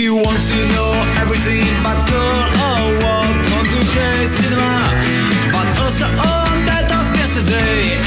you want to know everything about girl or what from today's cinema, but also all that of yesterday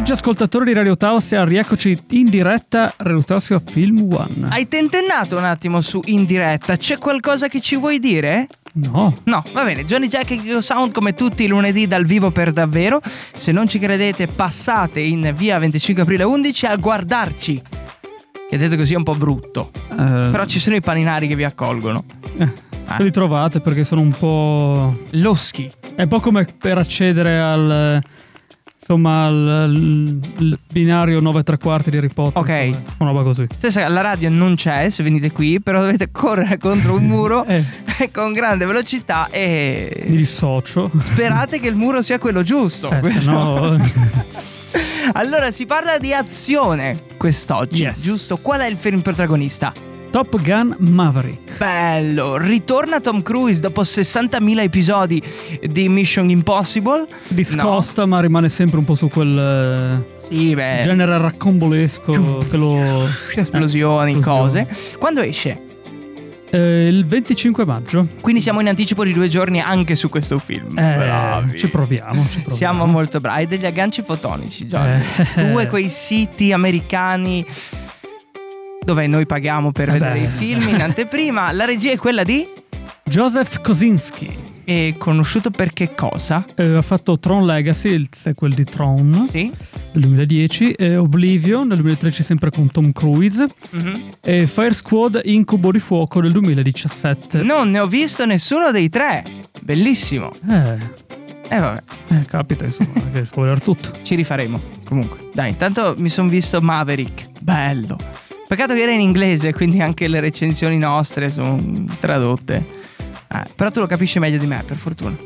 Pomeriggio ascoltatori di Radio Tausia, rieccoci in diretta Radio Tausia Film One. Hai tentennato un attimo su in diretta, c'è qualcosa che ci vuoi dire? No, No, va bene, Johnny Jack e Kiko Sound come tutti i lunedì dal vivo per davvero. Se non ci credete, passate in via 25 aprile 11 a guardarci. Che detto così è un po' brutto. eh, Però ci sono i paninari che vi accolgono. eh, ve li trovate perché sono un po'... Loschi. È un po' come per accedere al... Insomma, al- al binario 9 e 3 quarti di Harry Potter. Ok. insomma, Una roba così. Stessa, la radio non c'è se venite qui, però dovete correre contro un muro Eh, con grande velocità mi e dissocio. sperate che il muro sia quello giusto. Eh, Questo- no... Allora, si parla di azione quest'oggi, Yes. giusto? Qual è il film protagonista? Top Gun Maverick. Bello, ritorna Tom Cruise dopo 60.000 episodi di Mission Impossible. Discosta, ma rimane sempre un po' su quel No. Sì, beh, eh, genere raccombolesco che lo... esplosioni, Eh, cose. Quando esce? Eh, il 25 maggio. Quindi siamo in anticipo di due giorni anche su questo film. Eh, Bravi. ci proviamo, ci proviamo. Siamo molto bravi. Hai degli agganci fotonici, Giorgio. Eh. Tu e quei siti americani dove noi paghiamo per Eh vedere i film in anteprima. La regia è quella di... Joseph Kosinski È conosciuto per che cosa? eh, ha fatto Tron Legacy, il sequel di Tron Sì? del 2010, e Oblivion nel 2013 sempre con Tom Cruise Mhm. e Fire Squad Incubo di Fuoco del 2017. Non ne ho visto nessuno dei tre. Bellissimo. Eh, E vabbè, eh, capita insomma, che spoiler tutto. ci rifaremo. Comunque, dai, intanto mi sono visto Maverick. Bello. Peccato che era in inglese, quindi anche le recensioni nostre sono tradotte. Eh, però tu lo capisci meglio di me, per fortuna.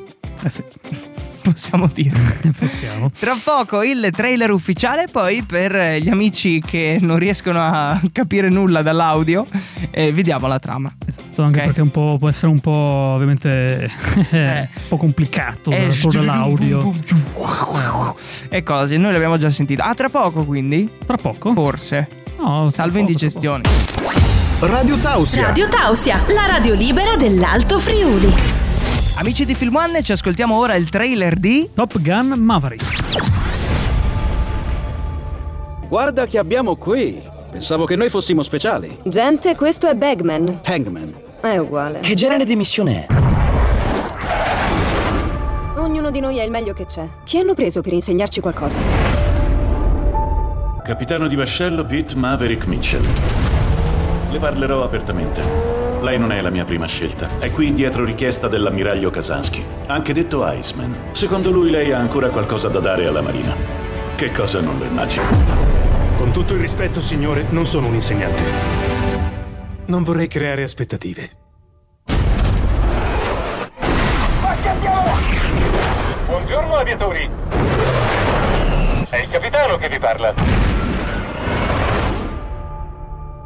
Eh sì, Possiamo dire. possiamo. Tra poco il trailer ufficiale, poi per eh, gli amici che non riescono a capire nulla dall'audio, eh, vediamo la trama. Esatto, anche Ok. perché un po', può essere un po' ovviamente un po' complicato Eh, solo dall'audio. E cose, noi l'abbiamo già sentito. Ah, tra poco quindi? Tra poco? Forse. No, Salvo indigestione. Radio Tausia. Radio Tausia, la radio libera dell'Alto Friuli. Amici di Film One, ci ascoltiamo ora il trailer di... Top Gun Maverick. Guarda che abbiamo qui. Pensavo che noi fossimo speciali. Gente, questo è Bagman. Hangman. È uguale. Che genere di missione è? Ognuno di noi è il meglio che c'è. Chi hanno preso per insegnarci qualcosa? Capitano di vascello Pete Maverick Mitchell. Le parlerò apertamente. Lei non è la mia prima scelta. È qui dietro richiesta dell'ammiraglio Kasansky, anche detto Iceman. Secondo lui lei ha ancora qualcosa da dare alla Marina. Che cosa non lo immagino? Con tutto il rispetto, signore, non sono un insegnante. Non vorrei creare aspettative. Buongiorno aviatori. È il capitano che vi parla.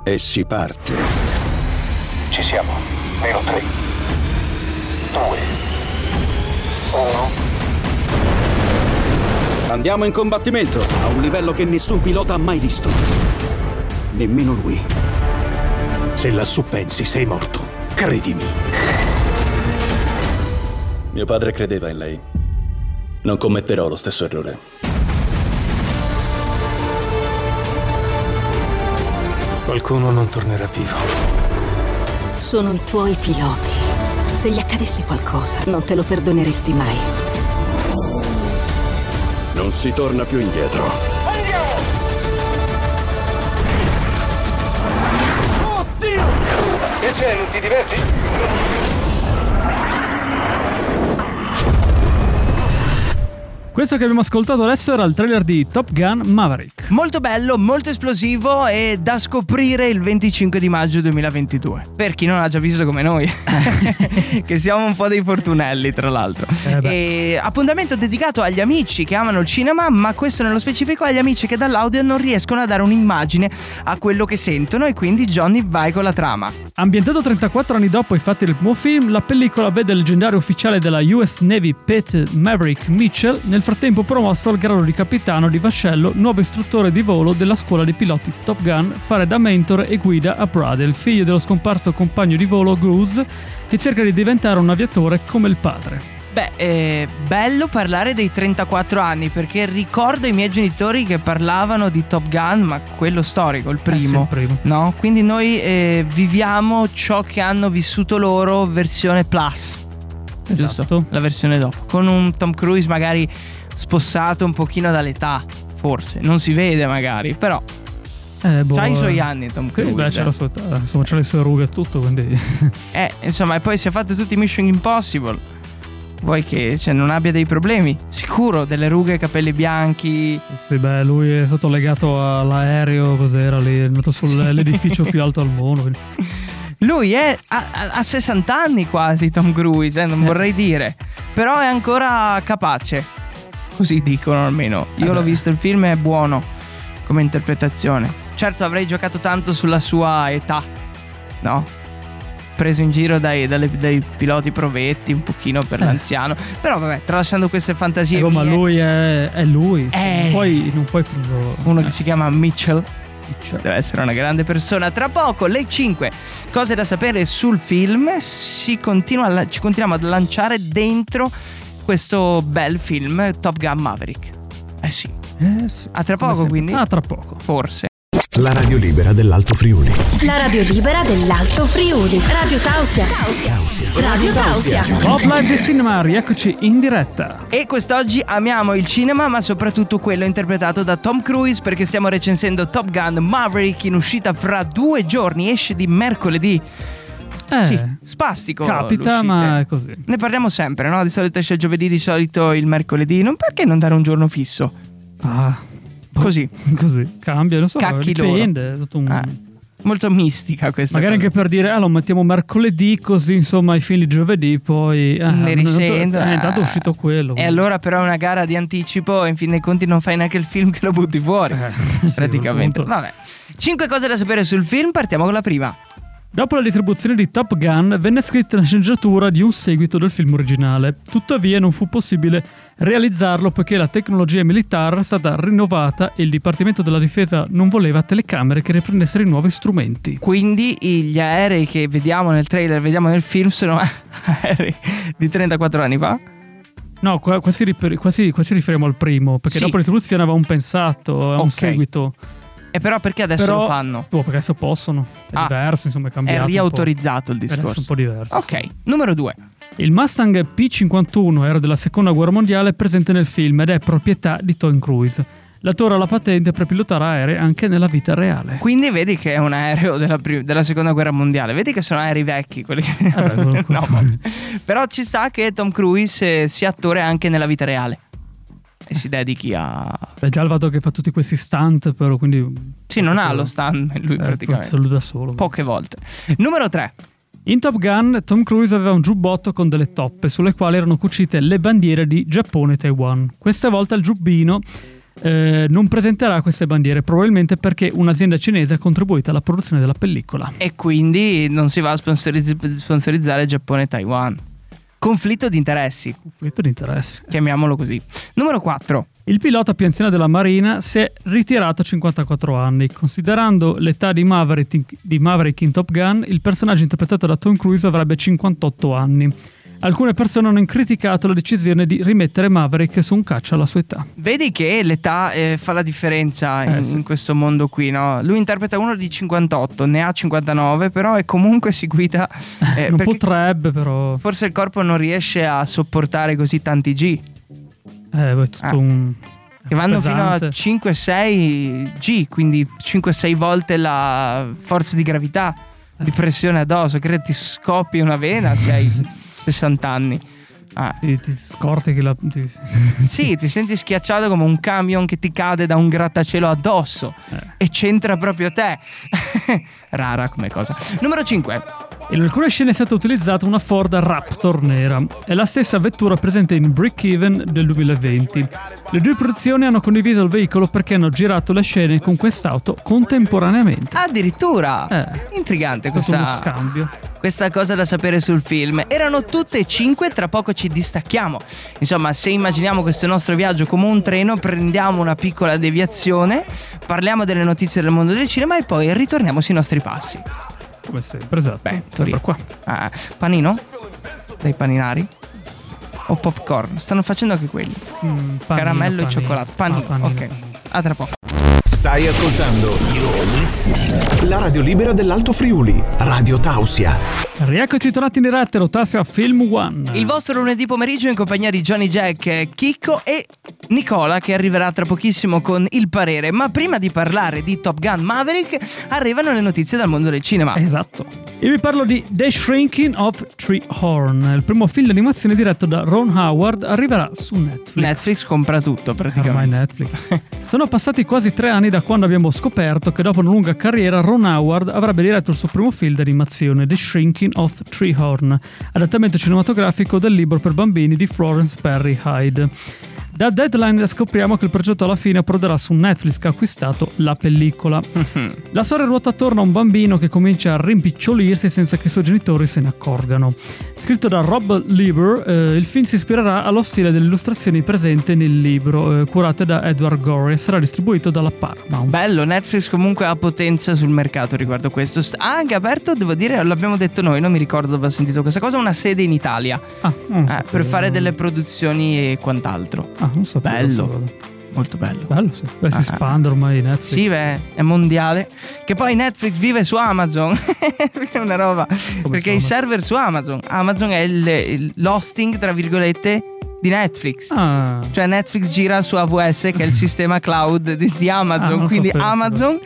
E si parte. Ci siamo. Meno tre. Due. Uno. Andiamo in combattimento a un livello che nessun pilota ha mai visto. Nemmeno lui. Se lassù pensi, sei morto. Credimi. Mio padre credeva in lei. Non commetterò lo stesso errore. Qualcuno non tornerà vivo. Sono i tuoi piloti. Se gli accadesse qualcosa, non te lo perdoneresti mai. Non si torna più indietro. Che c'è? Non ti diverti? Questo che abbiamo ascoltato adesso era il trailer di Top Gun Maverick. Molto bello, molto esplosivo e da scoprire il 25 di maggio 2022. Per chi non ha già visto come noi, che siamo un po' dei fortunelli, tra l'altro. Eh appuntamento dedicato agli amici che amano il cinema, ma questo nello specifico agli amici che dall'audio non riescono a dare un'immagine a quello che sentono e quindi Johnny vai con la trama. Ambientato 34 anni dopo i fatti del primo film, la pellicola vede il leggendario ufficiale della US Navy Pete Maverick Mitchell, nel frattempo promosso al grado di capitano di vascello, nuovo istruttore di volo della scuola di piloti Top Gun, fare da mentore e guida a Brad, il figlio dello scomparso compagno di volo Goose, che cerca di diventare un aviatore come il padre. Beh, è bello parlare dei 34 anni perché ricordo i miei genitori che parlavano di Top Gun, ma quello storico, il primo. Eh il primo. No? Quindi noi eh, viviamo ciò che hanno vissuto loro versione plus. Giusto? Esatto. La versione dopo. Con un Tom Cruise magari spossato un pochino dall'età, forse. Non si vede magari, però Eh, boh, ha i suoi eh. anni Tom Sì, Cruise. beh, c'è, la sua insomma, c'ha le sue rughe e tutto, quindi... Eh, insomma, e poi si è fatto tutti i Mission Impossible. Vuoi che cioè, non abbia dei problemi? Sicuro, delle rughe, capelli bianchi. Sì, beh, lui è stato legato all'aereo, cos'era lì, è andato sull'edificio più alto al mondo. quindi- Lui è a, a- a 60 anni quasi Tom Cruise, eh, non vorrei dire. Però è ancora capace. Così dicono almeno. Io Eh l'ho beh. visto, il film è buono come interpretazione. Certo avrei giocato tanto sulla sua età, no? Preso in giro dai, dalle- dai piloti provetti un pochino per Eh. l'anziano. Però vabbè, tralasciando queste fantasie. Ecco, ma mie, lui è, è lui. Eh. Puoi, non puoi proprio- Uno eh, che si chiama Mitchell. Deve essere una grande persona. Tra poco, le 5 cose da sapere sul film. Si continua ci continuiamo a lanciare dentro questo bel film Top Gun Maverick. Eh sì, eh, sì. a tra Come poco sempre. quindi? Ah, tra poco. Forse. La radio libera dell'Alto Friuli. La radio libera dell'Alto Friuli. Radio Tausia. Radio Tausia. Pop Live di Cinema, rieccoci in diretta. E quest'oggi amiamo il cinema, ma soprattutto quello interpretato da Tom Cruise, perché stiamo recensendo Top Gun Maverick in uscita fra due giorni. Esce di mercoledì. Eh, Sì, spastico. capita, ma è così. Ne parliamo sempre, no? Di solito esce il giovedì, di solito il mercoledì. Non perché non dare un giorno fisso? Ah, Così. così, cambia, non so, Cacchi dipende. è tutto un- Ah, molto mistica questa Magari cosa. anche per dire, ah, lo mettiamo mercoledì, così insomma i film di giovedì, poi... Ah, ne risento. Eh, intanto è uscito quello. E allora però è una gara di anticipo e in fin dei conti non fai neanche il film che lo butti fuori. Eh, sì, praticamente. appunto. Vabbè. Cinque cose da sapere sul film, partiamo con la prima. Dopo la distribuzione di Top Gun venne scritta la sceneggiatura di un seguito del film originale. Tuttavia non fu possibile realizzarlo poiché la tecnologia militare è stata rinnovata e il Dipartimento della Difesa non voleva telecamere che riprendessero i nuovi strumenti. Quindi gli aerei che vediamo nel trailer, vediamo nel film, sono aerei di 34 anni fa. No, qua, qua si, rifer- qua si- qua ci riferiamo al primo, perché Sì. dopo la distribuzione avevamo pensato a un Ok. seguito. E però perché adesso Però- lo fanno? Oh, perché adesso possono. È Ah, diverso, insomma, è È cambiato. po'. riautorizzato il Adesso è un discorso. po' diverso. Ok, numero due. Il Mustang P51 aereo della seconda guerra mondiale è presente nel film ed è proprietà di Tom Cruise. L'attore ha la patente per pilotare aerei anche nella vita reale. Quindi vedi che è un aereo della, pri- della seconda guerra mondiale. Vedi che sono aerei vecchi quelli che... Eh beh, no. Però ci sta che Tom Cruise eh, sia attore anche nella vita reale. E si dedichi a... Beh, già il fatto che fa tutti questi stunt, però quindi. Sì, non ha lo stand lui Eh, praticamente. lui da solo. Poche volte. Numero 3. In Top Gun, Tom Cruise aveva un giubbotto con delle toppe sulle quali erano cucite le bandiere di Giappone e Taiwan. Questa volta il giubbino eh, non presenterà queste bandiere, probabilmente perché un'azienda cinese ha contribuito alla produzione della pellicola. E quindi non si va a sponsorizz- sponsorizzare Giappone e Taiwan. Conflitto di interessi, Conflitto di interessi. chiamiamolo così. Numero 4. Il pilota più anziano della Marina si è ritirato a 54 anni. Considerando l'età di Maverick, di Maverick in Top Gun, il personaggio interpretato da Tom Cruise avrebbe 58 anni. Alcune persone hanno criticato la decisione di rimettere Maverick su un caccia alla sua età. Vedi che l'età eh, fa la differenza in, Eh, sì. in questo mondo qui, no? Lui interpreta uno di 58, ne ha 59, però è comunque seguita. eh, non perché potrebbe, però. forse il corpo non riesce a sopportare così tanti G. Eh, è tutto Ah. un. Che vanno pesante. fino a 5-6 G, quindi 5-6 volte la forza di gravità, di pressione addosso. Credo ti scoppi una vena se hai 60 anni. Ah. Ti, ti scorti che la. Ti... Sì, ti senti schiacciato come un camion che ti cade da un grattacielo addosso e c'entra proprio te. Rara come cosa. Numero 5. In alcune scene è stata utilizzata una Ford Raptor nera. È la stessa vettura presente in Brick Even del 2020. Le due produzioni hanno condiviso il veicolo perché hanno girato le scene con quest'auto contemporaneamente. Addirittura! Eh. Intrigante stato uno questa, scambio. questa cosa da sapere sul film. Erano tutte e cinque, tra poco ci distacchiamo. Insomma, se immaginiamo questo nostro viaggio come un treno, prendiamo una piccola deviazione, parliamo delle notizie del mondo del cinema e poi ritorniamo sui nostri passi. Come sempre, esatto. Beh, sempre qua. Ah, panino? Dei paninari? O popcorn? Stanno facendo anche quelli. Mm, panino, Caramello e panino. cioccolato. Panino, Ah, panino. ok. A tra poco. Stai ascoltando la radio libera dell'Alto Friuli, Radio Tausia. Rieccoci tornati in diretta, Rotassia Film One. Il vostro lunedì pomeriggio in compagnia di Johnny Jack, Chicco e Nicola che arriverà tra pochissimo con il parere. Ma prima di parlare di Top Gun Maverick arrivano le notizie dal mondo del cinema. Esatto. Io vi parlo di The Shrinking of Treehorn, il primo film d'animazione diretto da Ron Howard, arriverà su Netflix. Netflix compra tutto Ormai praticamente. Netflix. Sono passati quasi tre anni da quando abbiamo scoperto che dopo una lunga carriera Ron Howard avrebbe diretto il suo primo film d'animazione, The Shrinking of Treehorn, adattamento cinematografico del libro per bambini di Florence Perry Hyde. Da Deadline scopriamo che il progetto alla fine approderà su Netflix che ha acquistato la pellicola. La storia ruota attorno a un bambino che comincia a rimpicciolirsi senza che i suoi genitori se ne accorgano. Scritto da Rob Lieber, eh, il film si ispirerà allo stile delle illustrazioni presenti nel libro, eh, curate da Edward Gorey, e sarà distribuito dalla Paramount. Bello, Netflix comunque ha potenza sul mercato riguardo questo. St- Ha anche aperto, devo dire, l'abbiamo detto noi, non mi ricordo dove ho sentito questa cosa, una sede in Italia Ah, eh, sapevo. per fare delle produzioni e quant'altro. Ah, non sapevo. Bello. Molto bello. Bello, sì. Beh, si Ah, ah. espande ormai Netflix. Sì, beh, è mondiale. Che poi Netflix vive su Amazon. Perché è una roba. Perché i server su Amazon. Amazon è il- il- l'hosting, tra virgolette, di Netflix. Ah, Cioè Netflix gira su AWS che è il sistema cloud di, di Ah, Amazon. non Quindi sapevo, Amazon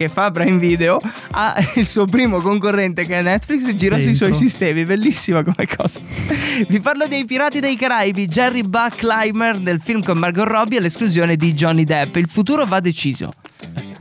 che fa Prime Video ha il suo primo concorrente che è Netflix e gira sui Dentro. suoi sistemi. Bellissima come cosa. Vi parlo dei Pirati dei Caraibi, Jerry Buckleimer del film con Margot Robbie all'esclusione di Johnny Depp. Il futuro va deciso.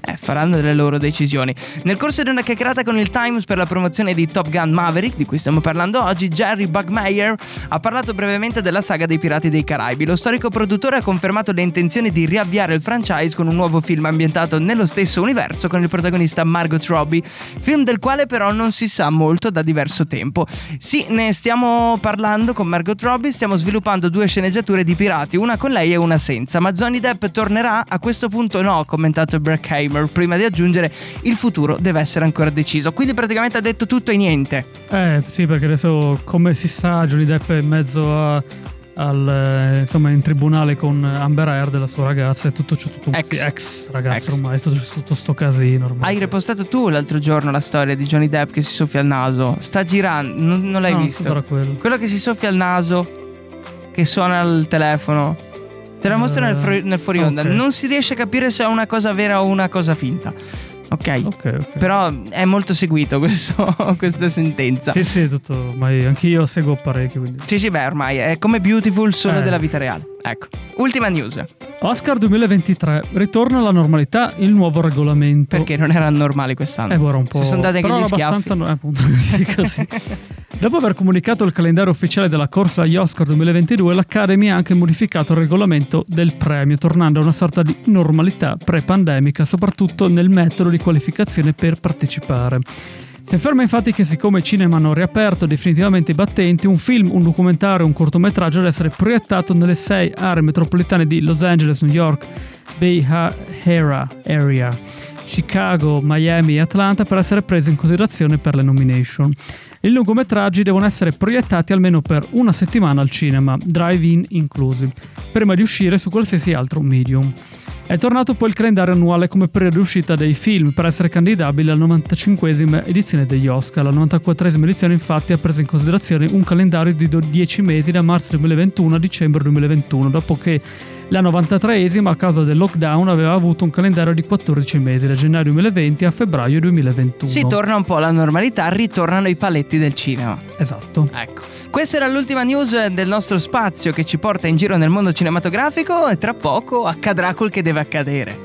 Eh, faranno delle loro decisioni. Nel corso di una chiacchierata con il Times per la promozione di Top Gun Maverick, di cui stiamo parlando oggi, Jerry Buckmeyer ha parlato brevemente della saga dei Pirati dei Caraibi. Lo storico produttore ha confermato le intenzioni di riavviare il franchise con un nuovo film ambientato nello stesso universo con il protagonista Margot Robbie, film del quale però non si sa molto da diverso tempo. Sì, ne stiamo parlando con Margot Robbie, stiamo sviluppando due sceneggiature di pirati, una con lei e una senza, ma Johnny Depp tornerà? A questo punto no, ha commentato Brackheimer, prima di aggiungere il futuro deve essere ancora deciso. Quindi praticamente ha detto tutto e niente. Eh sì, perché adesso, come si sa, Johnny Depp è in mezzo a- al, eh, insomma, in tribunale con Amber Heard, la sua ragazza, e tutto c'è tutto Ex. sì, ex ragazza Ex. ormai, è tutto, tutto sto casino ormai. Hai repostato tu l'altro giorno la storia di Johnny Depp che si soffia il naso. Sta girando, non, non l'hai No, visto? quello. Quello che si soffia il naso, che suona il telefono. Te la mostro nel, fru- nel fuori onda. ok. Non si riesce a capire se è una cosa vera o una cosa finta. Ok. Ok, ok. Però è molto seguito questo- questa sentenza. Sì, sì, tutto, ma anch'io seguo parecchio, quindi. Sì, sì, beh, ormai è come Beautiful solo Eh. della vita reale. Ecco. Ultima news. Oscar 2023, ritorno alla normalità, il nuovo regolamento. Perché non erano normali quest'anno. Eh, ora un po'. Si sono dati anche gli schiaffi. abbastanza. no- eh, appunto, così. Dopo aver comunicato il calendario ufficiale della corsa agli Oscar 2022, l'Academy ha anche modificato il regolamento del premio, tornando a una sorta di normalità pre-pandemica, soprattutto nel metodo di qualificazione per partecipare. Si afferma infatti che siccome i cinema hanno riaperto definitivamente i battenti, un film, un documentario un cortometraggio deve essere proiettato nelle sei aree metropolitane di Los Angeles, New York, Bay Area, Chicago, Miami e Atlanta per essere presi in considerazione per le nomination. I lungometraggi devono essere proiettati almeno per una settimana al cinema, drive-in inclusi, prima di uscire su qualsiasi altro medium. È tornato poi il calendario annuale come periodo uscita dei film per essere candidabili alla 95esima edizione degli Oscar. La 94esima edizione infatti ha preso in considerazione un calendario di 10 mesi da marzo 2021 a dicembre 2021, dopo che La 93esima, a causa del lockdown, aveva avuto un calendario di 14 mesi, da gennaio 2020 a febbraio 2021. Si torna un po' alla normalità, ritornano i paletti del cinema. Esatto. Ecco. Questa era l'ultima news del nostro spazio che ci porta in giro nel mondo cinematografico e tra poco accadrà quel che deve accadere.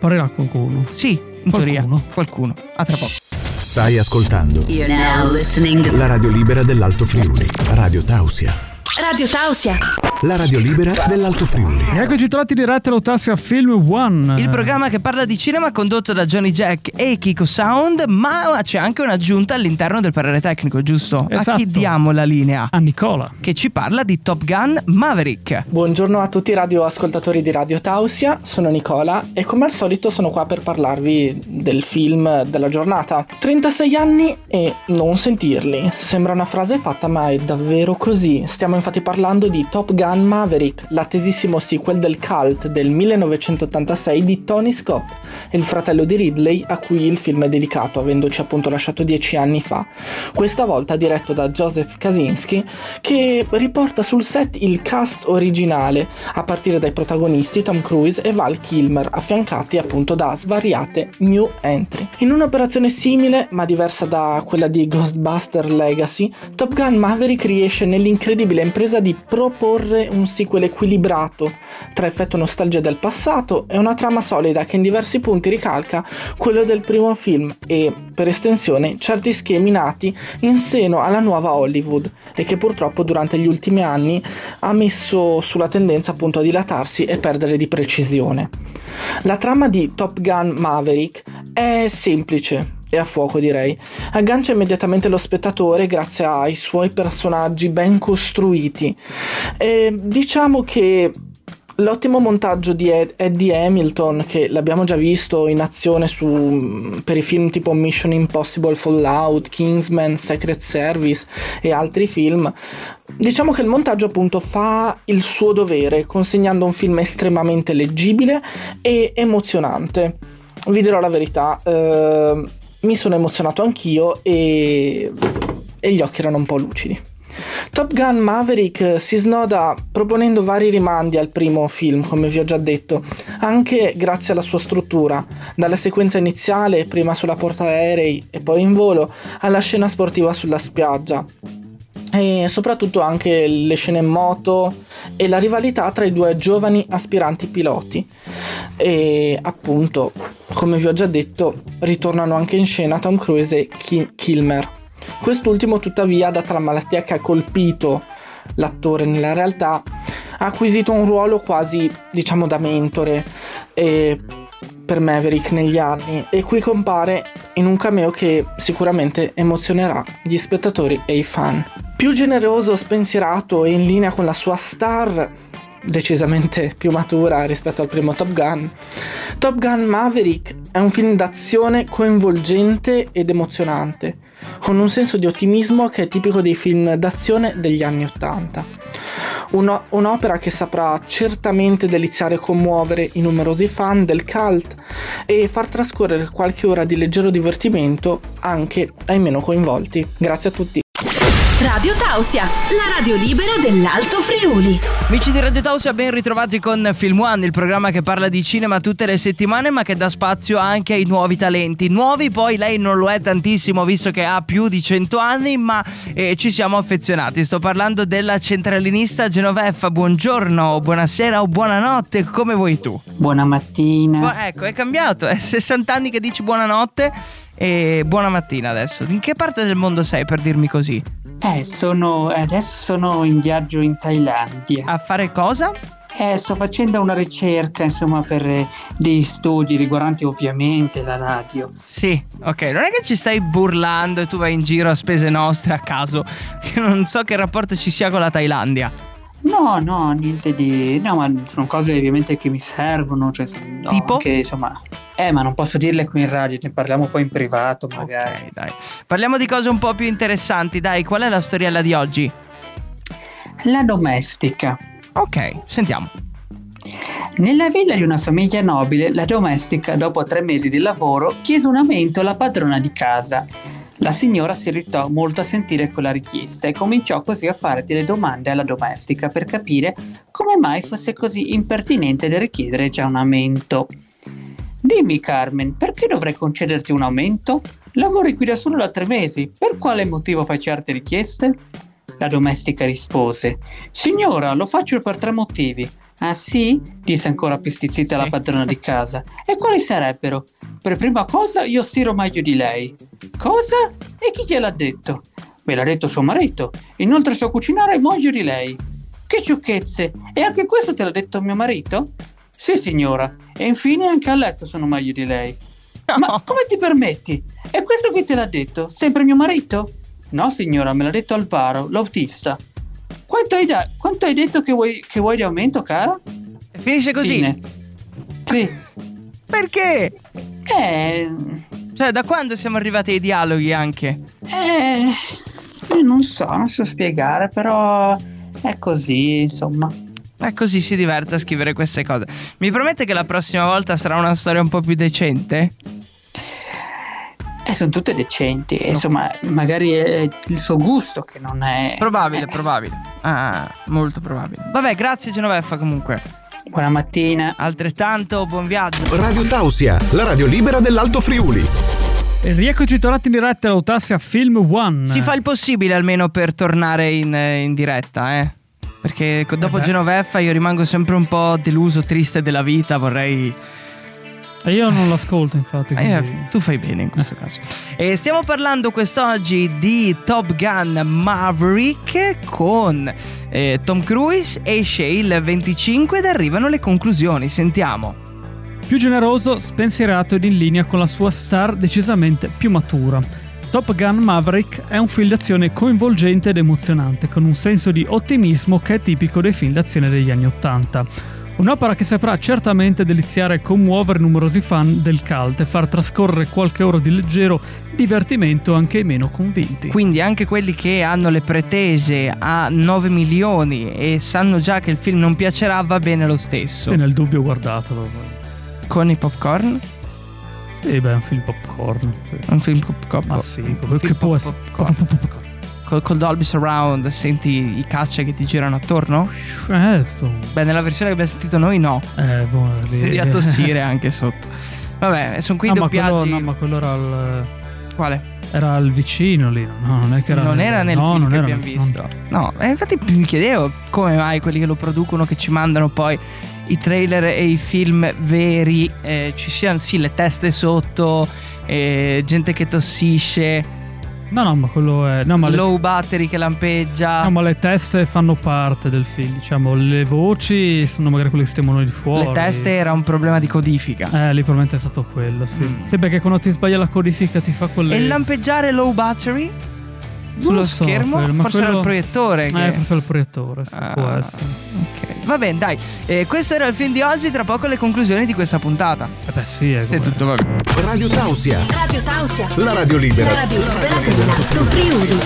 Parirà qualcuno. Sì, in teoria. Qualcuno. A tra poco. Stai ascoltando You're now listening to la radio libera dell'Alto Friuli, Radio Tausia. Radio Tausia. La radio libera dell'Alto Friuli. E eccoci trovati diretti all'Otassia Film One. Il programma che parla di cinema condotto da Johnny Jack e Kiko Sound, ma c'è anche un'aggiunta all'interno del parere tecnico, giusto? A Esatto. chi diamo la linea? A Nicola. Che ci parla di Top Gun Maverick. Buongiorno a tutti i radioascoltatori di Radio Tausia, sono Nicola e come al solito sono qua per parlarvi del film della giornata. 36 anni e non sentirli. Sembra una frase fatta ma è davvero così. Stiamo infatti parlando di Top Gun Maverick, l'attesissimo sequel del cult del 1986 di Tony Scott, il fratello di Ridley a cui il film è dedicato, avendoci appunto lasciato dieci anni fa. Questa volta diretto da Joseph Kaczynski che riporta sul set il cast originale, a partire dai protagonisti Tom Cruise e Val Kilmer, affiancati appunto da svariate new entry. In un'operazione simile, ma diversa da quella di Ghostbuster Legacy, Top Gun Maverick riesce nell'incredibile impresa di proporre un sequel equilibrato tra effetto nostalgia del passato e una trama solida che in diversi punti ricalca quello del primo film e, per estensione, certi schemi nati in seno alla nuova Hollywood e che purtroppo durante gli ultimi anni ha messo sulla tendenza appunto a dilatarsi e perdere di precisione. La trama di Top Gun Maverick è semplice e a fuoco direi. Aggancia immediatamente lo spettatore grazie ai suoi personaggi ben costruiti. E diciamo che L'ottimo montaggio di Ed- Eddie Hamilton, che l'abbiamo già visto in azione su, per i film tipo Mission Impossible Fallout, Kingsman, Secret Service e altri film, diciamo che il montaggio appunto fa il suo dovere, consegnando un film estremamente leggibile e emozionante. Vi dirò la verità, eh, mi sono emozionato anch'io e, e gli occhi erano un po' lucidi. Top Gun Maverick si snoda proponendo vari rimandi al primo film, come vi ho già detto, anche grazie alla sua struttura, dalla sequenza iniziale, prima sulla portaerei e poi in volo, alla scena sportiva sulla spiaggia. E soprattutto anche le scene in moto e la rivalità tra i due giovani aspiranti piloti. E appunto, come vi ho già detto, ritornano anche in scena Tom Cruise e Kim Kilmer. Quest'ultimo, tuttavia, data la malattia che ha colpito l'attore nella realtà, ha acquisito un ruolo quasi, diciamo, da mentore eh, per Maverick negli anni e qui compare in un cameo che sicuramente emozionerà gli spettatori e i fan. Più generoso, spensierato e in linea con la sua star, decisamente più matura rispetto al primo Top Gun. Top Gun Maverick è un film d'azione coinvolgente ed emozionante, con un senso di ottimismo che è tipico dei film d'azione degli anni Ottanta. Uno- un'opera che saprà certamente deliziare e commuovere i numerosi fan del cult e far trascorrere qualche ora di leggero divertimento anche ai meno coinvolti. Grazie a tutti. Radio Tausia, la radio libera dell'Alto Friuli. Amici di Radio Tausia, ben ritrovati con Film One, il programma che parla di cinema tutte le settimane ma che dà spazio anche ai nuovi talenti. Nuovi poi lei non lo è tantissimo visto che ha più di 100 anni ma eh, ci siamo affezionati. Sto parlando della centralinista Genoveffa, buongiorno, buonasera o buonanotte, come vuoi tu? Buona mattina. Bu- ecco, è cambiato, è 60 anni che dici buonanotte e buona mattina adesso. In che parte del mondo sei per dirmi così? Eh, sono adesso sono in viaggio in Thailandia. A fare cosa? Eh, sto facendo una ricerca, insomma, per eh, dei studi riguardanti ovviamente la radio. Sì, ok, non è che ci stai burlando e tu vai in giro a spese nostre a caso. Io non so che rapporto ci sia con la Thailandia. No, no, niente di. No, ma sono cose ovviamente che mi servono. Cioè, no, Tipo? Che insomma. Eh, ma non posso dirle qui in radio, ne parliamo poi in privato, magari. Ok, dai. Parliamo di cose un po' più interessanti, dai. Qual è la storiella di oggi? La domestica. Ok, sentiamo. Nella villa di una famiglia nobile, la domestica, dopo tre mesi di lavoro, chiese un aumento alla padrona di casa. La signora si irritò molto a sentire quella richiesta e cominciò così a fare delle domande alla domestica per capire come mai fosse così impertinente da richiedere già un aumento. Dimmi Carmen, perché dovrei concederti un aumento? Lavori qui da solo da tre mesi, per quale motivo fai certe richieste? La domestica rispose: Signora, lo faccio per tre motivi. Ah sì? disse ancora più stizzita la padrona di casa. E quali sarebbero? Per prima cosa io stiro meglio di lei. Cosa? E chi gliel'ha detto? Me l'ha detto suo marito. Inoltre so cucinare meglio di lei. Che sciocchezze! E anche questo te l'ha detto mio marito? Sì, signora. E infine anche a letto sono meglio di lei. Ma come ti permetti? E questo chi te l'ha detto? Sempre mio marito? No, signora, me l'ha detto Alvaro, l'autista. Quanto hai, da- quanto hai detto che vuoi, che vuoi di aumento, cara? Finisce così. Fine. Sì. Perché? Eh. Cioè, da quando siamo arrivati ai dialoghi anche? Eh, Non so, non so spiegare, però è così, insomma. È così si diverte a scrivere queste cose. Mi promette che la prossima volta sarà una storia un po' più decente? E sono tutte decenti, e insomma, magari è il suo gusto che non è. Probabile, probabile. Ah, molto probabile. Vabbè, grazie Genoveffa comunque. Buona mattina. Altrettanto, buon viaggio. Radio Tausia, la radio libera dell'Alto Friuli. E rieccoci tornati in diretta all'Autassia Film One. Si fa il possibile almeno per tornare in, in diretta, eh. Perché dopo beh. Genoveffa io rimango sempre un po' deluso, triste della vita, vorrei... E io non l'ascolto, infatti. Eh, quindi- tu fai bene in questo caso. E stiamo parlando quest'oggi di Top Gun Maverick con eh, Tom Cruise. Esce il 25 ed arrivano le conclusioni. Sentiamo. Più generoso, spensierato ed in linea con la sua star decisamente più matura. Top Gun Maverick è un film d'azione coinvolgente ed emozionante, con un senso di ottimismo che è tipico dei film d'azione degli anni Ottanta. Un'opera che saprà certamente deliziare e commuovere numerosi fan del cult e far trascorrere qualche ora di leggero divertimento anche ai meno convinti. Quindi anche quelli che hanno le pretese a 9 milioni e sanno già che il film non piacerà va bene lo stesso. E nel dubbio guardatelo. Con i popcorn? E beh, è un film popcorn. sì. Un film popcorn. Ma sì, un film che può essere- popcorn. Col, col Dolby Surround senti i caccia che ti girano attorno? Eh, tutto- Beh, nella versione che abbiamo sentito noi no. Eh, boh, Devi tossire anche sotto. Vabbè, sono qui i Ah, ma doppiaggi. quello, no, ma quello era il. Quale? Era il vicino lì, no? Non è che era. non era nel no, film non che era abbiamo nel- visto. No, e infatti mi chiedevo come mai quelli che lo producono, che ci mandano poi i trailer e i film veri, eh, ci siano sì le teste sotto, eh, gente che tossisce, No, no, ma quello è. No, ma le, low battery che lampeggia. no, ma le teste fanno parte del film. Diciamo, le voci sono magari quelle che stiamo noi di fuori. le teste era un problema di codifica. Eh, lì probabilmente è stato quello, sì. Mm. Sì, perché quando ti sbaglia la codifica ti fa quelle. E lampeggiare low battery sullo lo so, schermo? quello, Forse era il quello- proiettore. Eh, che- forse era il proiettore, sì, Ah, può essere. ok. Va bene, dai. Eh, questo era il film di oggi. Tra poco le conclusioni di questa puntata. Eh beh, sì, è Se tutto va bene. Radio Tausia, Radio Tausia. la radio libera. La radio libera dell'Alto Friuli.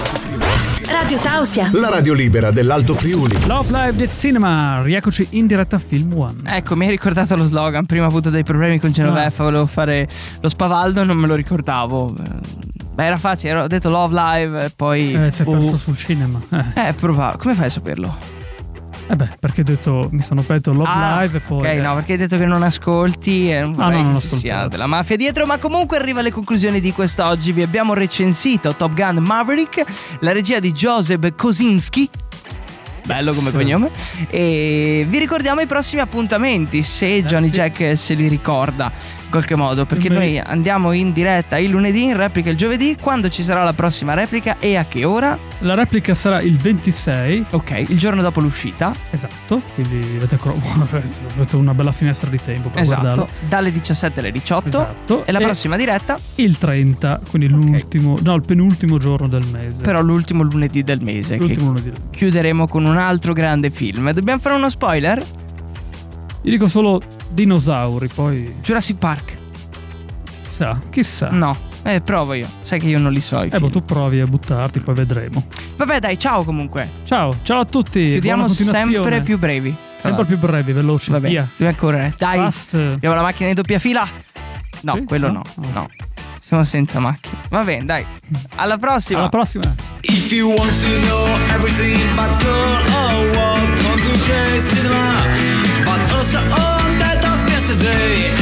Radio Tausia. La radio libera dell'Alto Friuli. Love Live del Cinema, rieccoci in diretta a Film One. Ecco, mi hai ricordato lo slogan. Prima ho avuto dei problemi con Genoveffa. Volevo fare lo spavaldo, non me lo ricordavo. Beh, era facile. Ho detto Love Live e poi. Eh, si è boh. perso sul cinema. Eh. Eh, provavo. Come fai a saperlo? Eh beh, perché ho detto, mi sono aperto Love Ah, Live e poi... Ok, no, perché hai detto che non ascolti e non Ah, vorrei no, non che ci sia della mafia dietro, ma comunque arriva alle conclusioni di quest'oggi. Vi abbiamo recensito Top Gun Maverick, la regia di Joseph Kosinski. Bello come cognome. E vi ricordiamo i prossimi appuntamenti, se Johnny Eh, sì. Jack se li ricorda qualche modo. Perché Beh. noi andiamo in diretta il lunedì, in replica il giovedì. Quando ci sarà la prossima replica e a che ora? La replica sarà il 26. Ok, il giorno dopo l'uscita. Esatto, quindi avete, avete una bella finestra di tempo per Esatto, guardarlo. dalle 17 alle 18. Esatto. E la E- prossima diretta Il 30, quindi l'ultimo, no, il penultimo giorno del mese. Però l'ultimo lunedì del mese. L'ultimo lunedì. chiuderemo con un altro grande film. Dobbiamo fare uno spoiler? Io dico solo dinosauri, poi... Jurassic Park. Chissà, chissà. No, eh, provo io. Sai che io non li so. Eh, boh, tu provi a buttarti, poi vedremo. Vabbè, dai, ciao comunque. Ciao, ciao a tutti. Chiudiamo sempre più brevi. Sempre più brevi, veloci. Vabbè, via. Dobbiamo correre. Eh. Dai, Fast. abbiamo la macchina in doppia fila. No, sì? quello no. no. no. Siamo senza macchina. Va bene, dai. Alla prossima. Alla prossima. If you want to know everything about girl or what, come to J Cinema. But also, oh. day